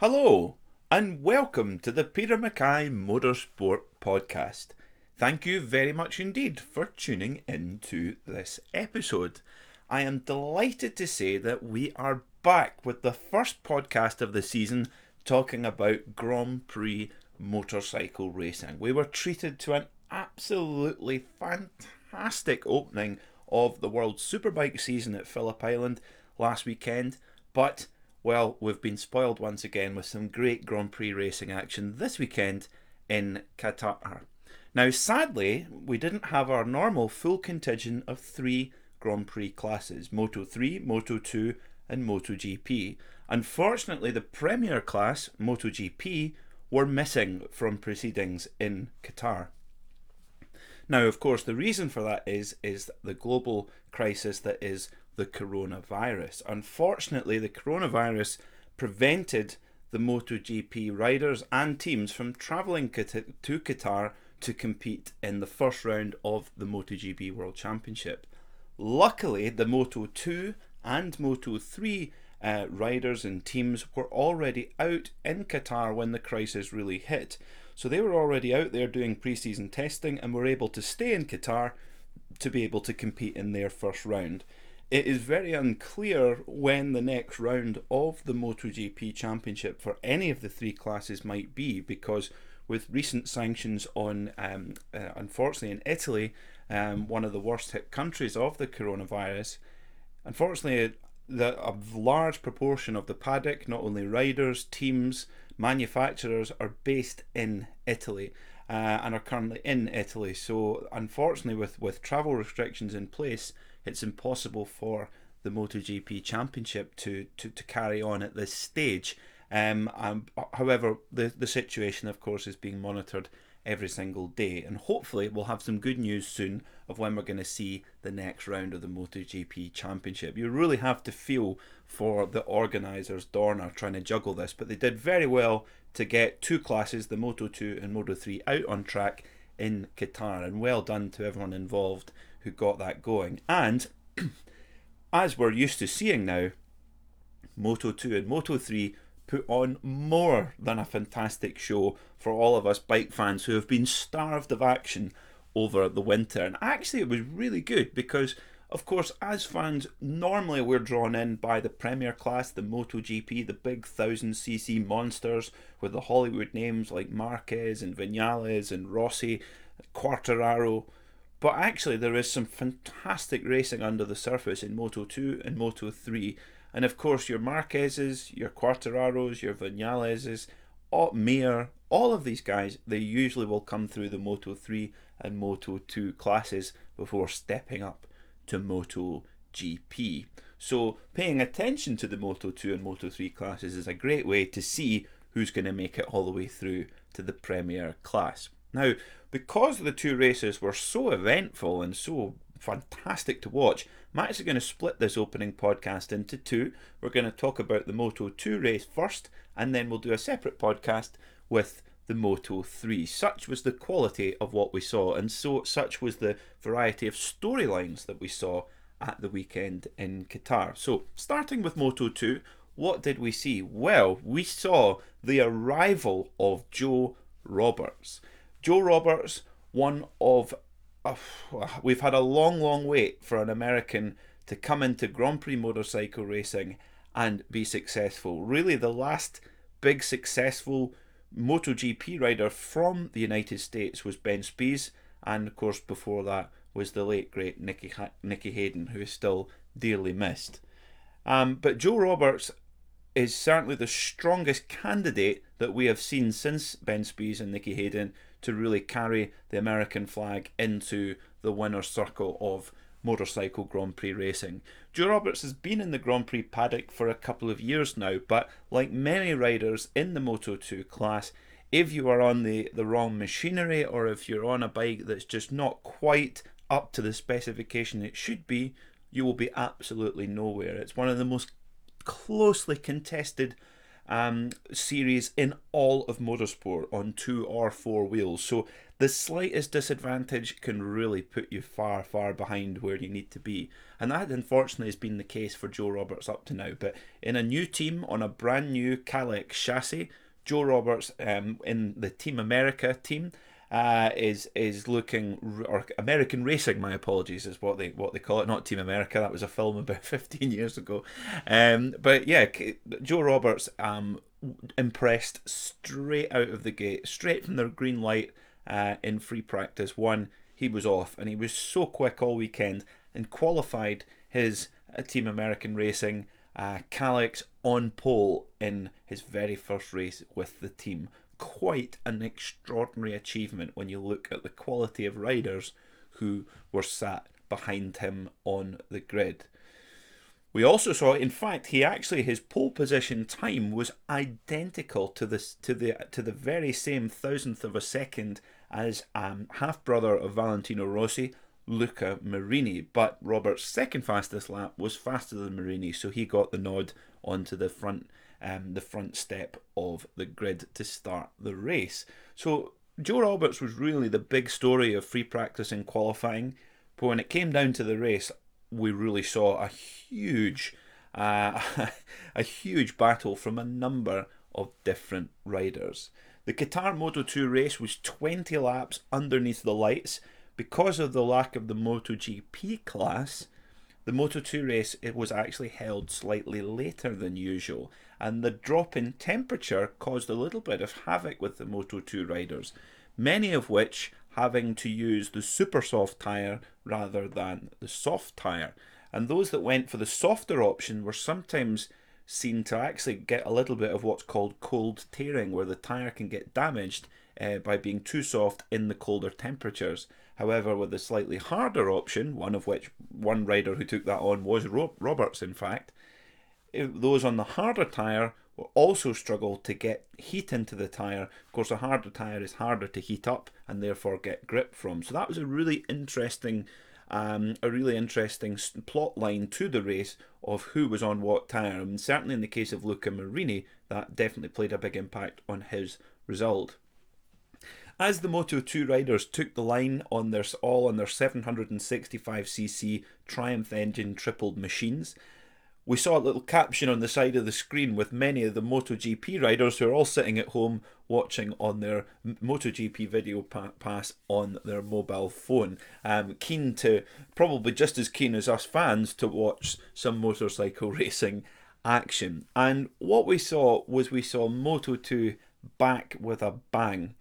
Hello, and welcome to the Peter Mackay Motorsport Podcast. Thank you very much indeed for tuning in to this episode. I am delighted to say that we are back with the first podcast of the season talking about Grand Prix motorcycle racing. We were treated to an absolutely fantastic opening of the World Superbike season at Phillip Island last weekend, but well, we've been spoiled once again with some great Grand Prix racing action this weekend in Qatar. Now, sadly, we didn't have our normal full contingent of three Grand Prix classes Moto 3, Moto 2, and MotoGP. Unfortunately, the Premier class, MotoGP, were missing from proceedings in Qatar. Now, of course, the reason for that is is the global crisis that is the coronavirus. Unfortunately, the coronavirus prevented the MotoGP riders and teams from travelling to Qatar to compete in the first round of the MotoGP World Championship. Luckily, the Moto 2 and Moto 3 uh, riders and teams were already out in Qatar when the crisis really hit. So they were already out there doing preseason testing and were able to stay in Qatar to be able to compete in their first round. It is very unclear when the next round of the MotoGP Championship for any of the three classes might be because with recent sanctions on, um, uh, unfortunately, in Italy, um, one of the worst hit countries of the coronavirus, unfortunately, the, a large proportion of the paddock, not only riders, teams, manufacturers, are based in Italy. Uh, and are currently in Italy. So, unfortunately, with, with travel restrictions in place, it's impossible for the MotoGP Championship to, to, to carry on at this stage. Um, um, however, the, the situation, of course, is being monitored every single day. And hopefully, we'll have some good news soon of when we're going to see the next round of the MotoGP Championship. You really have to feel for the organisers, Dorna, trying to juggle this, but they did very well to get two classes, the Moto 2 and Moto 3, out on track in Qatar. And well done to everyone involved who got that going. And as we're used to seeing now, Moto 2 and Moto 3 put on more than a fantastic show for all of us bike fans who have been starved of action over the winter. And actually, it was really good because, of course, as fans, normally we're drawn in by the Premier class, the MotoGP, the big 1000cc monsters with the Hollywood names like Marquez and Vinales and Rossi, Quartararo. But actually, there is some fantastic racing under the surface in Moto 2 and Moto 3 and of course, your Marquezes, your Quartararos, your Vinaleses, all, Mir, all of these guys, they usually will come through the Moto 3 and Moto 2 classes before stepping up to Moto GP. So, paying attention to the Moto 2 and Moto 3 classes is a great way to see who's going to make it all the way through to the Premier class. Now, because the two races were so eventful and so fantastic to watch, I'm actually going to split this opening podcast into two. We're going to talk about the Moto 2 race first, and then we'll do a separate podcast with the Moto 3. Such was the quality of what we saw, and so such was the variety of storylines that we saw at the weekend in Qatar. So, starting with Moto 2, what did we see? Well, we saw the arrival of Joe Roberts. Joe Roberts, one of uh, we've had a long, long wait for an American to come into Grand Prix motorcycle racing and be successful. Really, the last big successful MotoGP rider from the United States was Ben Spies, and of course, before that was the late great Nicky, ha- Nicky Hayden, who is still dearly missed. Um, but Joe Roberts is certainly the strongest candidate that we have seen since Ben Spies and Nicky Hayden to really carry the American flag into the winner's circle of motorcycle Grand Prix racing. Joe Roberts has been in the Grand Prix paddock for a couple of years now, but like many riders in the Moto 2 class, if you are on the, the wrong machinery or if you're on a bike that's just not quite up to the specification it should be, you will be absolutely nowhere. It's one of the most closely contested um, series in all of motorsport on two or four wheels. So the slightest disadvantage can really put you far, far behind where you need to be. And that, unfortunately, has been the case for Joe Roberts up to now. But in a new team on a brand new Kalex chassis, Joe Roberts um, in the Team America team uh, is is looking or American Racing. My apologies, is what they what they call it. Not Team America. That was a film about fifteen years ago. Um, but yeah, Joe Roberts um, impressed straight out of the gate, straight from the green light uh, in free practice. One, he was off, and he was so quick all weekend and qualified his uh, Team American Racing uh, Kalex on pole in his very first race with the team quite an extraordinary achievement when you look at the quality of riders who were sat behind him on the grid. We also saw, in fact, he actually his pole position time was identical to this to the to the very same thousandth of a second as um, half brother of Valentino Rossi, Luca Marini. But Robert's second fastest lap was faster than Marini, so he got the nod onto the front um, the front step of the grid to start the race. So Joe Roberts was really the big story of free practice and qualifying, but when it came down to the race, we really saw a huge, uh, a huge battle from a number of different riders. The Qatar Moto 2 race was 20 laps underneath the lights because of the lack of the MotoGP class. The Moto 2 race it was actually held slightly later than usual, and the drop in temperature caused a little bit of havoc with the Moto 2 riders, many of which having to use the super soft tyre rather than the soft tyre. And those that went for the softer option were sometimes seen to actually get a little bit of what's called cold tearing, where the tyre can get damaged uh, by being too soft in the colder temperatures. However, with the slightly harder option, one of which one rider who took that on was Roberts, in fact, those on the harder tyre also struggle to get heat into the tyre. Of course, a harder tyre is harder to heat up and therefore get grip from. So that was a really interesting, um, a really interesting plot line to the race of who was on what tyre. And certainly in the case of Luca Marini, that definitely played a big impact on his result. As the Moto 2 riders took the line on their all on their 765cc Triumph engine tripled machines, we saw a little caption on the side of the screen with many of the MotoGP riders who are all sitting at home watching on their MotoGP video pa- pass on their mobile phone. Um, keen to, probably just as keen as us fans, to watch some motorcycle racing action. And what we saw was we saw Moto2 back with a bang.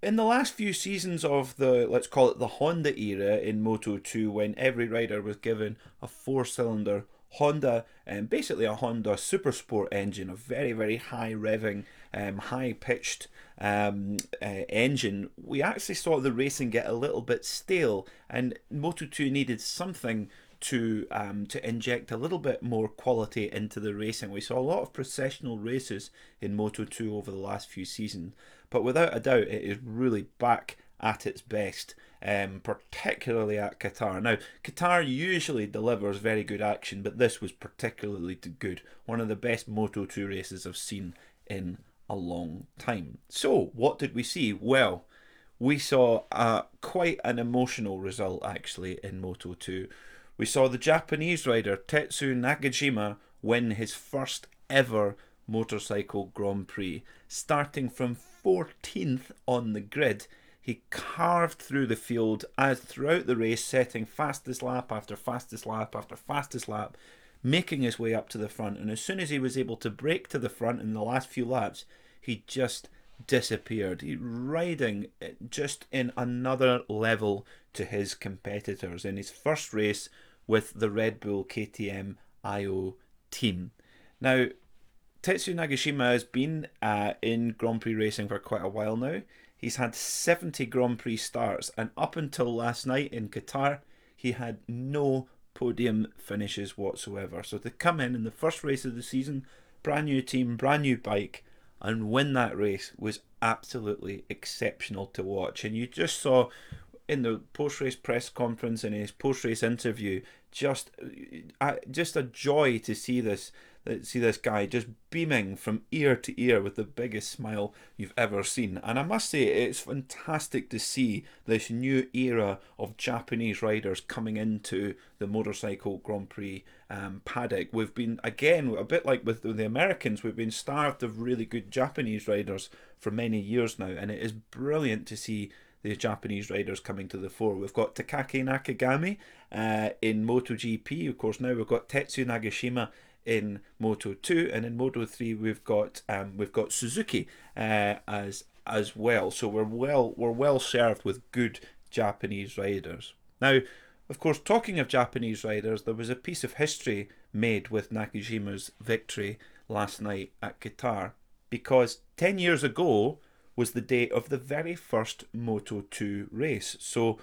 In the last few seasons of the, let's call it the Honda era in Moto 2, when every rider was given a four cylinder Honda, um, basically a Honda Super Sport engine, a very, very high revving, um, high pitched um, uh, engine, we actually saw the racing get a little bit stale, and Moto 2 needed something to um, to inject a little bit more quality into the racing. We saw a lot of processional races in Moto 2 over the last few seasons, but without a doubt, it is really back at its best um, particularly at Qatar. Now, Qatar usually delivers very good action, but this was particularly good. One of the best Moto 2 races I've seen in a long time. So, what did we see? Well, we saw uh, quite an emotional result actually in Moto 2. We saw the Japanese rider Tetsu Nagashima win his first ever motorcycle Grand Prix, starting from 14th on the grid he carved through the field as throughout the race, setting fastest lap after fastest lap after fastest lap, making his way up to the front. And as soon as he was able to break to the front in the last few laps, he just disappeared. He riding just in another level to his competitors in his first race with the Red Bull KTM Ajo team. Now, Tetsu Nagashima has been uh, in Grand Prix racing for quite a while now. He's had 70 Grand Prix starts, and up until last night in Qatar, he had no podium finishes whatsoever. So to come in in the first race of the season, brand new team, brand new bike, and win that race was absolutely exceptional to watch. And you just saw in the post race press conference and his post race interview just uh, just a joy to see this see this guy just beaming from ear to ear with the biggest smile you've ever seen. And I must say, it's fantastic to see this new era of Japanese riders coming into the motorcycle Grand Prix um, paddock. We've been, again, a bit like with the Americans, we've been starved of really good Japanese riders for many years now. And it is brilliant to see the Japanese riders coming to the fore. We've got Takaki Nakagami uh, in MotoGP, of course. Now we've got Tetsu Nagashima in Moto 2 and in Moto 3 we've got um, we've got Suzuki uh, as as well so we're well we're well served with good Japanese riders now of course talking of Japanese riders there was a piece of history made with Nagashima's victory last night at Qatar because 10 years ago was the day of the very first Moto 2 race so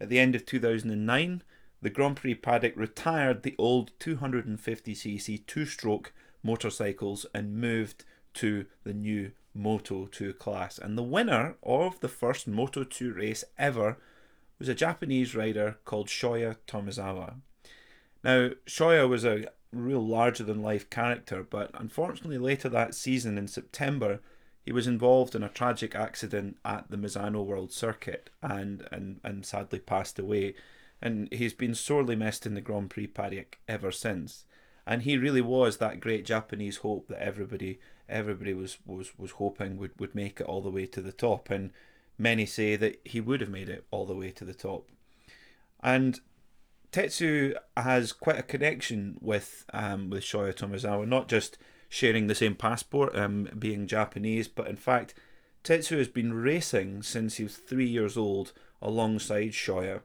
at the end of 2009 the Grand Prix paddock retired the old 250cc two stroke motorcycles and moved to the new Moto 2 class. And the winner of the first Moto 2 race ever was a Japanese rider called Shoya Tomizawa. Now, Shoya was a real larger than life character, but unfortunately, later that season in September, he was involved in a tragic accident at the Misano World Circuit and, and, and sadly passed away and he's been sorely missed in the Grand Prix paddock ever since. And he really was that great Japanese hope that everybody everybody was, was, was hoping would, would make it all the way to the top. And many say that he would have made it all the way to the top. And Tetsu has quite a connection with um, with Shoya Tomizawa, not just sharing the same passport, um, being Japanese, but in fact, Tetsu has been racing since he was three years old alongside Shoya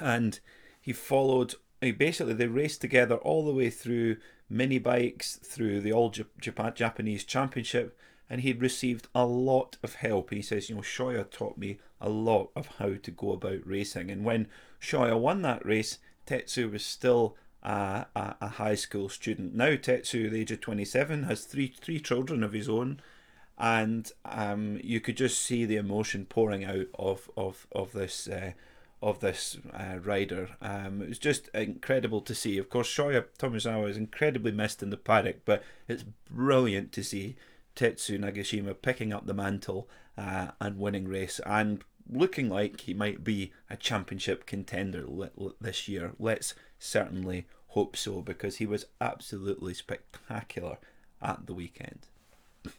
and he followed. He basically they raced together all the way through mini bikes, through the All Japan Japanese Championship, and he'd received a lot of help. He says, you know, Shoya taught me a lot of how to go about racing. And when Shoya won that race, Tetsu was still a, a, a high school student. Now Tetsu, the age of 27, has three three children of his own, and um, you could just see the emotion pouring out of of of this uh, of this uh, rider. Um, it was just incredible to see. Of course, Shoya Tomizawa is incredibly missed in the paddock, but it's brilliant to see Tetsu Nagashima picking up the mantle uh, and winning race and looking like he might be a championship contender this year. Let's certainly hope so because he was absolutely spectacular at the weekend.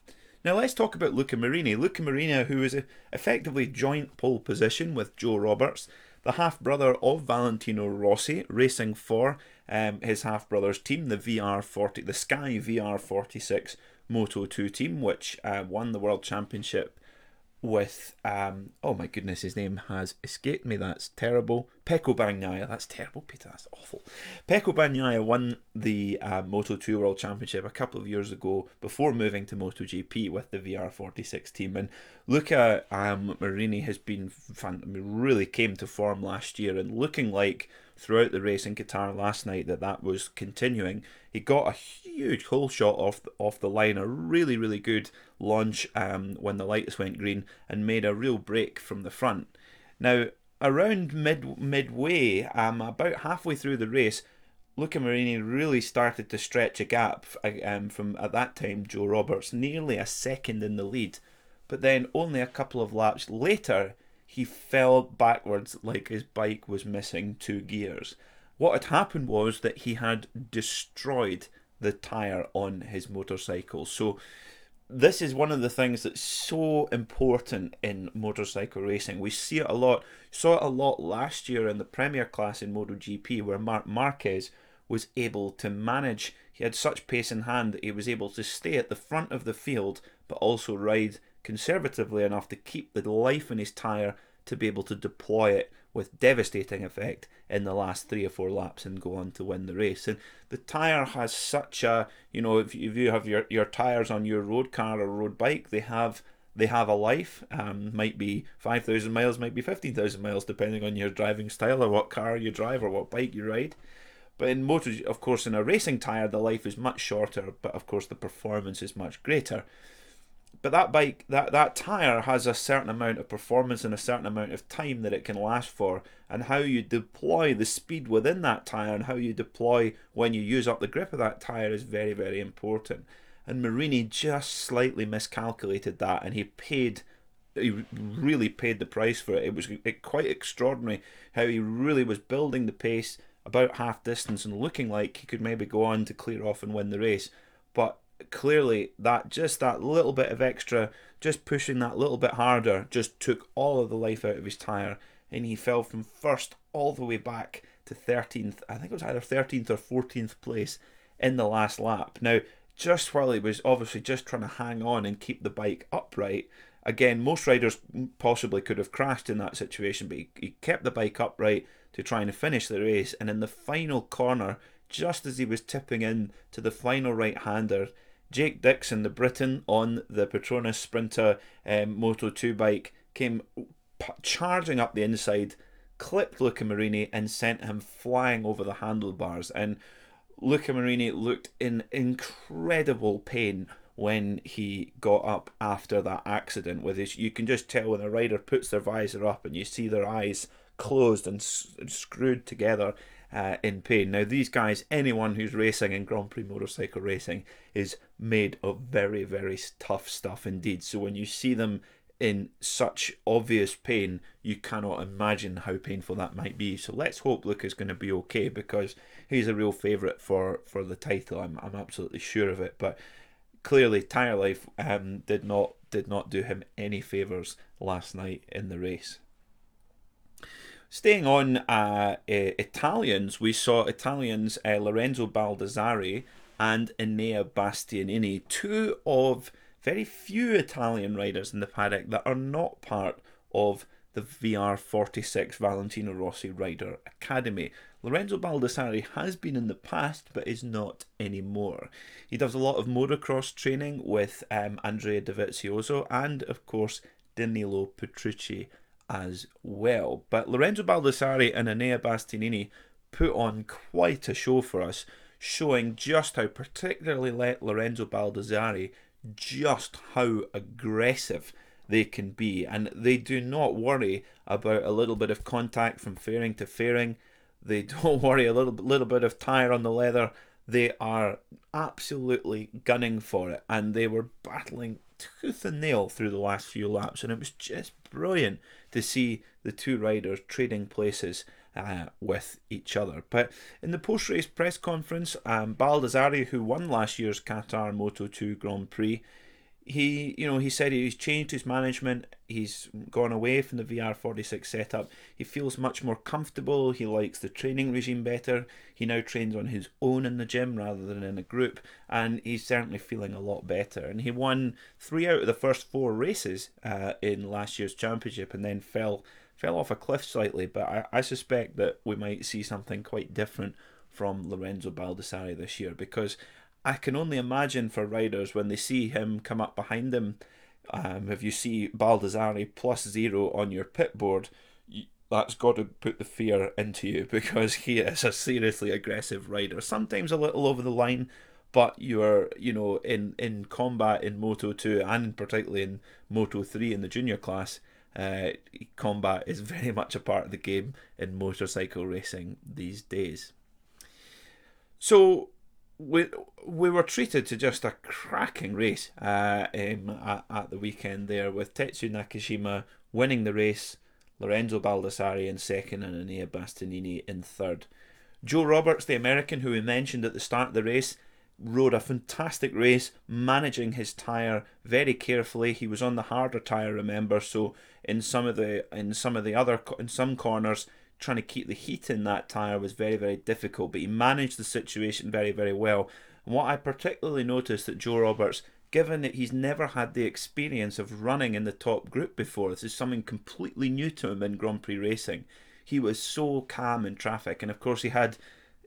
Now let's talk about Luca Marini. Luca Marini, who is effectively joint pole position with Joe Roberts, the half brother of Valentino Rossi, racing for um, his half brother's team, the VR40, the Sky VR46 Moto 2 team, which uh, won the World Championship with um oh my goodness his name has escaped me. That's terrible. Pecco Bagnaia. That's terrible Peter. That's awful. Pecco Bagnaia won the uh, Moto 2 World Championship a couple of years ago before moving to MotoGP with the VR46 team. And Luca um, Marini has been mean, really came to form last year and looking like throughout the race in Qatar last night that that was continuing. He got a huge hole shot off the, off the line, a really really good launch um, when the lights went green, and made a real break from the front. Now around mid midway, um, about halfway through the race. Luca Marini really started to stretch a gap um, from at that time Joe Roberts, nearly a second in the lead. But then only a couple of laps later, he fell backwards like his bike was missing two gears. What had happened was that he had destroyed the tyre on his motorcycle. So, this is one of the things that's so important in motorcycle racing. We see it a lot. Saw it a lot last year in the Premier class in MotoGP, where Marc Marquez was able to manage. He had such pace in hand that he was able to stay at the front of the field, but also ride conservatively enough to keep the life in his tyre to be able to deploy it with devastating effect in the last three or four laps and go on to win the race. And the tyre has such a, you know, if, you have your, your tyres on your road car or road bike, they have they have a life. Um, might be five thousand miles, might be fifteen thousand miles, depending on your driving style or what car you drive or what bike you ride. But in motors, of course, in a racing tyre, the life is much shorter, but of course the performance is much greater. But that bike, that, that tyre has a certain amount of performance and a certain amount of time that it can last for. And how you deploy the speed within that tyre and how you deploy when you use up the grip of that tyre is very, very important. And Marini just slightly miscalculated that and he paid he really paid the price for it. It was quite extraordinary how he really was building the pace about half distance and looking like he could maybe go on to clear off and win the race. But clearly that just that little bit of extra, just pushing that little bit harder, just took all of the life out of his tyre, and he fell from first all the way back to 13th. I think it was either 13th or 14th place in the last lap. Now, just while he was obviously just trying to hang on and keep the bike upright, again, most riders possibly could have crashed in that situation, but he, he kept the bike upright to try and finish the race. And in the final corner, just as he was tipping in to the final right hander, Jake Dixon, the Briton on the Petronas Sprinta um, Moto 2 bike, came charging up the inside, clipped Luca Marini, and sent him flying over the handlebars. And Luca Marini looked in incredible pain when he got up after that accident. With his, you can just tell when a rider puts their visor up and you see their eyes closed and, s- screwed together uh, in pain. Now, these guys, anyone who's racing in Grand Prix motorcycle racing, is made of very, very tough stuff indeed. So when you see them in such obvious pain, you cannot imagine how painful that might be. So let's hope Luke is going to be okay because he's a real favourite for, for the title. I'm, I'm absolutely sure of it. But clearly, Tyre Life um, did not did not do him any favours last night in the race. Staying on uh, Italians, we saw Italians uh, Lorenzo Baldassarri and Enea Bastianini, two of very few Italian riders in the paddock that are not part of the VR46 Valentino Rossi Rider Academy. Lorenzo Baldassarri has been in the past but is not anymore. He does a lot of motocross training with um, Andrea Dovizioso and, of course, Danilo Petrucci as well. But Lorenzo Baldassarri and Enea Bastianini put on quite a show for us, showing just how, particularly let Lorenzo Baldassarri, just how aggressive they can be. And they do not worry about a little bit of contact from fairing to fairing. They don't worry a little, little bit of tire on the leather. They are absolutely gunning for it. And they were battling tooth and nail through the last few laps. And it was just brilliant to see the two riders trading places uh, with each other. But in the post race press conference, um, Baldassarri, who won last year's Qatar Moto 2 Grand Prix, he you know he said he's changed his management he's gone away from the VR46 setup. He feels much more comfortable he likes the training regime better. He now trains on his own in the gym rather than in a group and he's certainly feeling a lot better. And he won 3 out of the first 4 races uh, in last year's championship and then fell fell off a cliff slightly but I, I suspect that we might see something quite different from Lorenzo Baldassarri this year because I can only imagine for riders when they see him come up behind them. Um, if you see Baldassarri plus zero on your pit board, that's got to put the fear into you because he is a seriously aggressive rider. Sometimes a little over the line, but you're you know in in combat in Moto two and particularly in Moto three in the junior class. Uh, combat is very much a part of the game in motorcycle racing these days. So we we were treated to just a cracking race uh, um, at, at the weekend there with Tetsu Nagashima winning the race, Lorenzo Baldassarri in second, and Enea Bastianini in third. Joe Roberts, the American who we mentioned at the start of the race, rode a fantastic race, managing his tyre very carefully. He was on the harder tyre, remember, so in some of the in some of the other in some corners trying to keep the heat in that tyre was very, very difficult, but he managed the situation very, very well. And what I particularly noticed that Joe Roberts, given that he's never had the experience of running in the top group before, this is something completely new to him in Grand Prix racing. He was so calm in traffic, and of course he had,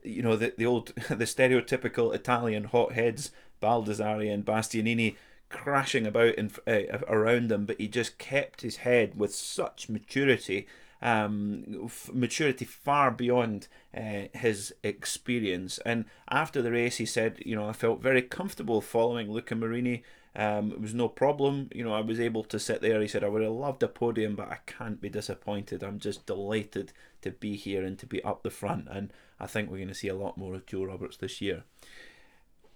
you know, the the old, the stereotypical Italian hotheads, Baldassarri and Bastianini crashing about in, uh, around him, but he just kept his head with such maturity um, f- maturity far beyond uh, his experience. And after the race, he said, you know, I felt very comfortable following Luca Marini. Um, it was no problem. You know, I was able to sit there. He said, I would have loved a podium, but I can't be disappointed. I'm just delighted to be here and to be up the front. And I think we're going to see a lot more of Joe Roberts this year.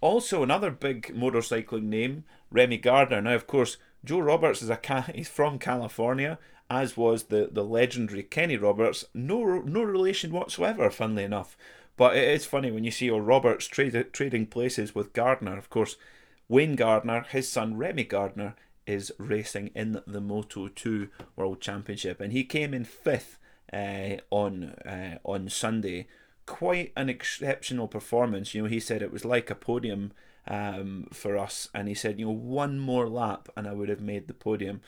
Also, another big motorcycling name, Remy Gardner. Now, of course, Joe Roberts is a he's from California, as was the, the legendary Kenny Roberts. No no relation whatsoever, funnily enough. But it is funny when you see old Roberts trade, trading places with Gardner. Of course, Wayne Gardner, his son Remy Gardner, is racing in the Moto 2 World Championship, and he came in fifth uh, on uh, on Sunday. Quite an exceptional performance. You know, he said it was like a podium um, for us, and he said, you know, one more lap and I would have made the podium.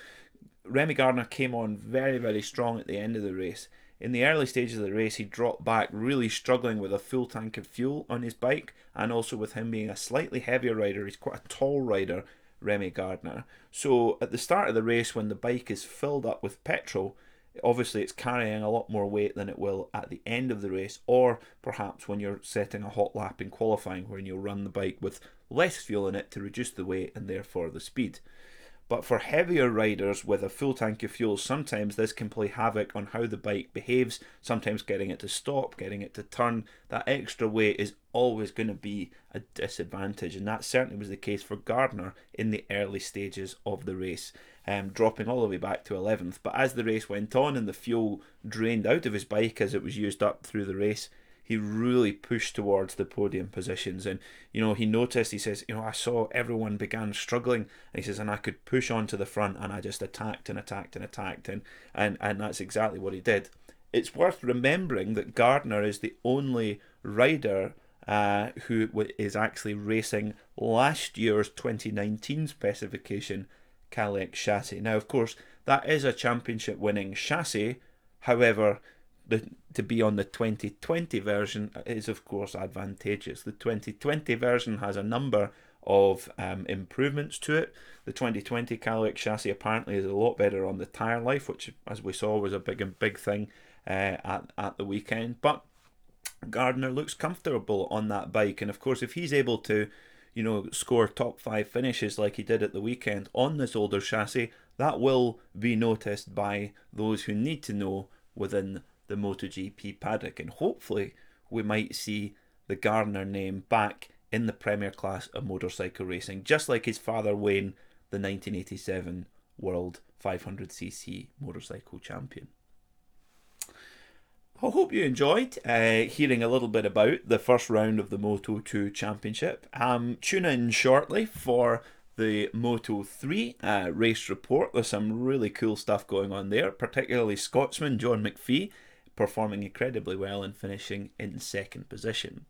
Remy Gardner came on very, very strong at the end of the race. In the early stages of the race, he dropped back, really struggling with a full tank of fuel on his bike, and also with him being a slightly heavier rider. He's quite a tall rider, Remy Gardner. So at the start of the race, when the bike is filled up with petrol, obviously it's carrying a lot more weight than it will at the end of the race, or perhaps when you're setting a hot lap in qualifying, when you'll run the bike with less fuel in it to reduce the weight and therefore the speed. But for heavier riders with a full tank of fuel, sometimes this can play havoc on how the bike behaves, sometimes getting it to stop, getting it to turn. That extra weight is always going to be a disadvantage, and that certainly was the case for Gardner in the early stages of the race, um, dropping all the way back to 11th. But as the race went on and the fuel drained out of his bike as it was used up through the race, he really pushed towards the podium positions. And, you know, he noticed, he says, you know, I saw everyone began struggling. And he says, and I could push on to the front and I just attacked and attacked and attacked. And, and, and that's exactly what he did. It's worth remembering that Gardner is the only rider uh, who is actually racing last year's 2019 specification Kalex chassis. Now, of course, that is a championship winning chassis. However, the, to be on the 2020 version is of course advantageous. The 2020 version has a number of um, improvements to it. The 2020 Kalex chassis apparently is a lot better on the tyre life, which, as we saw, was a big and big thing uh, at at the weekend. But Gardner looks comfortable on that bike, and of course, if he's able to, you know, score top five finishes like he did at the weekend on this older chassis, that will be noticed by those who need to know within the MotoGP paddock, and hopefully we might see the Gardner name back in the Premier class of motorcycle racing, just like his father Wayne, the 1987 World 500cc motorcycle champion. I hope you enjoyed uh, hearing a little bit about the first round of the Moto 2 Championship. Um, tune in shortly for the Moto 3 uh, race report. There's some really cool stuff going on there, particularly Scotsman John McPhee performing incredibly well and finishing in second position.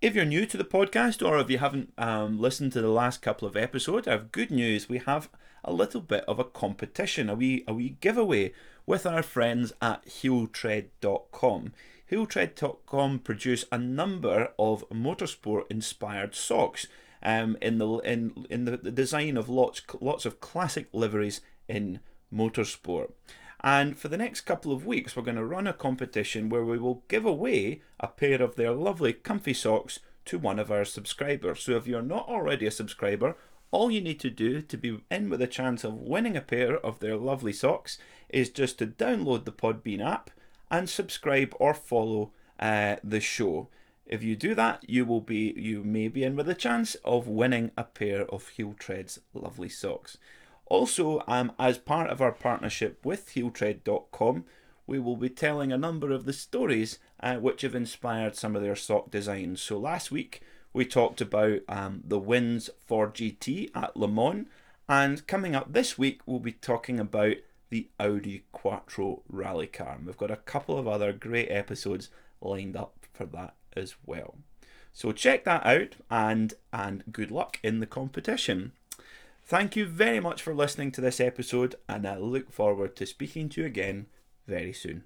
If you're new to the podcast or if you haven't um, listened to the last couple of episodes, I have good news. We have a little bit of a competition, a wee, a wee giveaway with our friends at heeltread.com. Heeltread.com produce a number of motorsport inspired socks um, in the in in the, the design of lots lots of classic liveries in motorsport. And for the next couple of weeks, we're going to run a competition where we will give away a pair of their lovely comfy socks to one of our subscribers. So if you're not already a subscriber, all you need to do to be in with a chance of winning a pair of their lovely socks is just to download the Podbean app and subscribe or follow uh, the show. If you do that, you will be you may be in with a chance of winning a pair of Heel Tread's lovely socks. Also, um, as part of our partnership with HeelTread.com, we will be telling a number of the stories uh, which have inspired some of their sock designs. So last week we talked about um, the wins Ford GT at Le Mans, and coming up this week we'll be talking about the Audi Quattro rally car. And we've got a couple of other great episodes lined up for that as well. So check that out and and good luck in the competition. Thank you very much for listening to this episode, and I look forward to speaking to you again very soon.